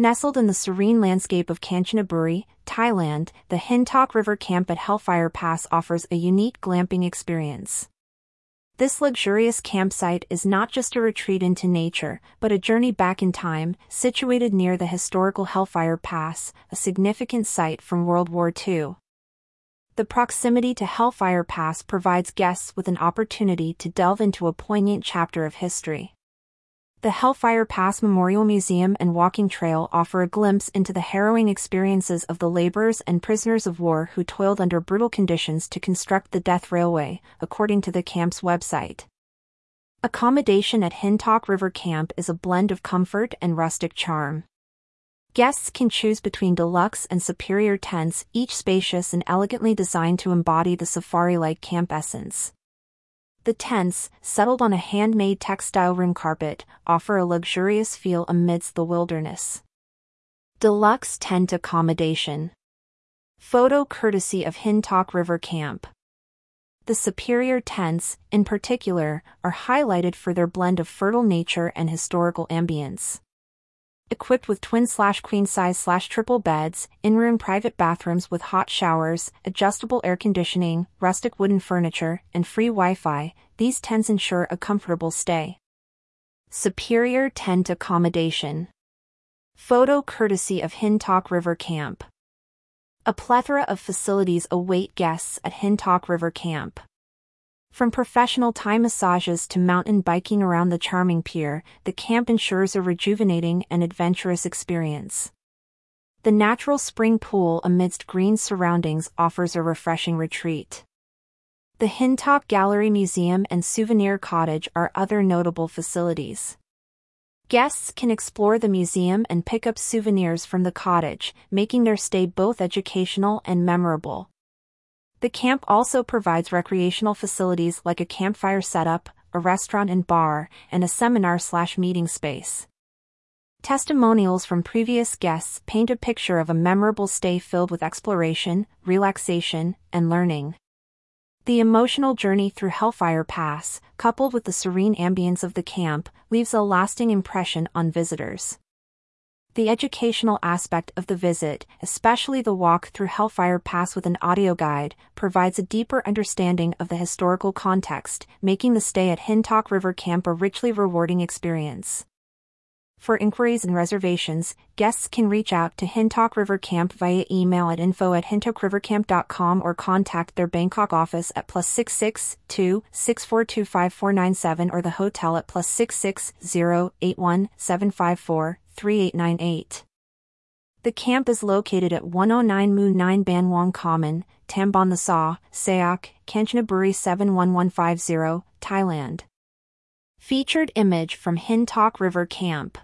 Nestled in the serene landscape of Kanchanaburi, Thailand, the Hintok River Camp at Hellfire Pass offers a unique glamping experience. This luxurious campsite is not just a retreat into nature, but a journey back in time, situated near the historical Hellfire Pass, a significant site from World War II. The proximity to Hellfire Pass provides guests with an opportunity to delve into a poignant chapter of history. The Hellfire Pass Memorial Museum and Walking Trail offer a glimpse into the harrowing experiences of the laborers and prisoners of war who toiled under brutal conditions to construct the Death Railway, according to the camp's website. Accommodation at Hintok River Camp is a blend of comfort and rustic charm. Guests can choose between deluxe and superior tents, each spacious and elegantly designed to embody the safari-like camp essence. The tents, settled on a handmade textile ring carpet, offer a luxurious feel amidst the wilderness. Deluxe tent accommodation. Photo courtesy of Hintok River Camp. The superior tents, in particular, are highlighted for their blend of fertile nature and historical ambience equipped with twin slash queen size slash triple beds, in-room private bathrooms with hot showers, adjustable air conditioning, rustic wooden furniture, and free Wi-Fi, these tents ensure a comfortable stay. Superior Tent Accommodation Photo courtesy of Hintok River Camp. A plethora of facilities await guests at Hintok River Camp. From professional Thai massages to mountain biking around the charming pier, the camp ensures a rejuvenating and adventurous experience. The natural spring pool amidst green surroundings offers a refreshing retreat. The Hintok Gallery Museum and Souvenir Cottage are other notable facilities. Guests can explore the museum and pick up souvenirs from the cottage, making their stay both educational and memorable. The camp also provides recreational facilities like a campfire setup, a restaurant and bar, and a seminar slash meeting space. Testimonials from previous guests paint a picture of a memorable stay filled with exploration, relaxation, and learning. The emotional journey through Hellfire Pass, coupled with the serene ambience of the camp, leaves a lasting impression on visitors. The educational aspect of the visit, especially the walk through Hellfire Pass with an audio guide, provides a deeper understanding of the historical context, making the stay at Hintok River Camp a richly rewarding experience. For inquiries and reservations, guests can reach out to Hintok River Camp via email at info at hintokrivercamp.com or contact their Bangkok office at plus 662 6425 or the hotel at plus 660 81 754 3898. The camp is located at 109 Mu 9 Ban Wang Common, Tambon Tha Sao, Sayak, Kanchanaburi 71150, Thailand. Featured image from Hintok River Camp.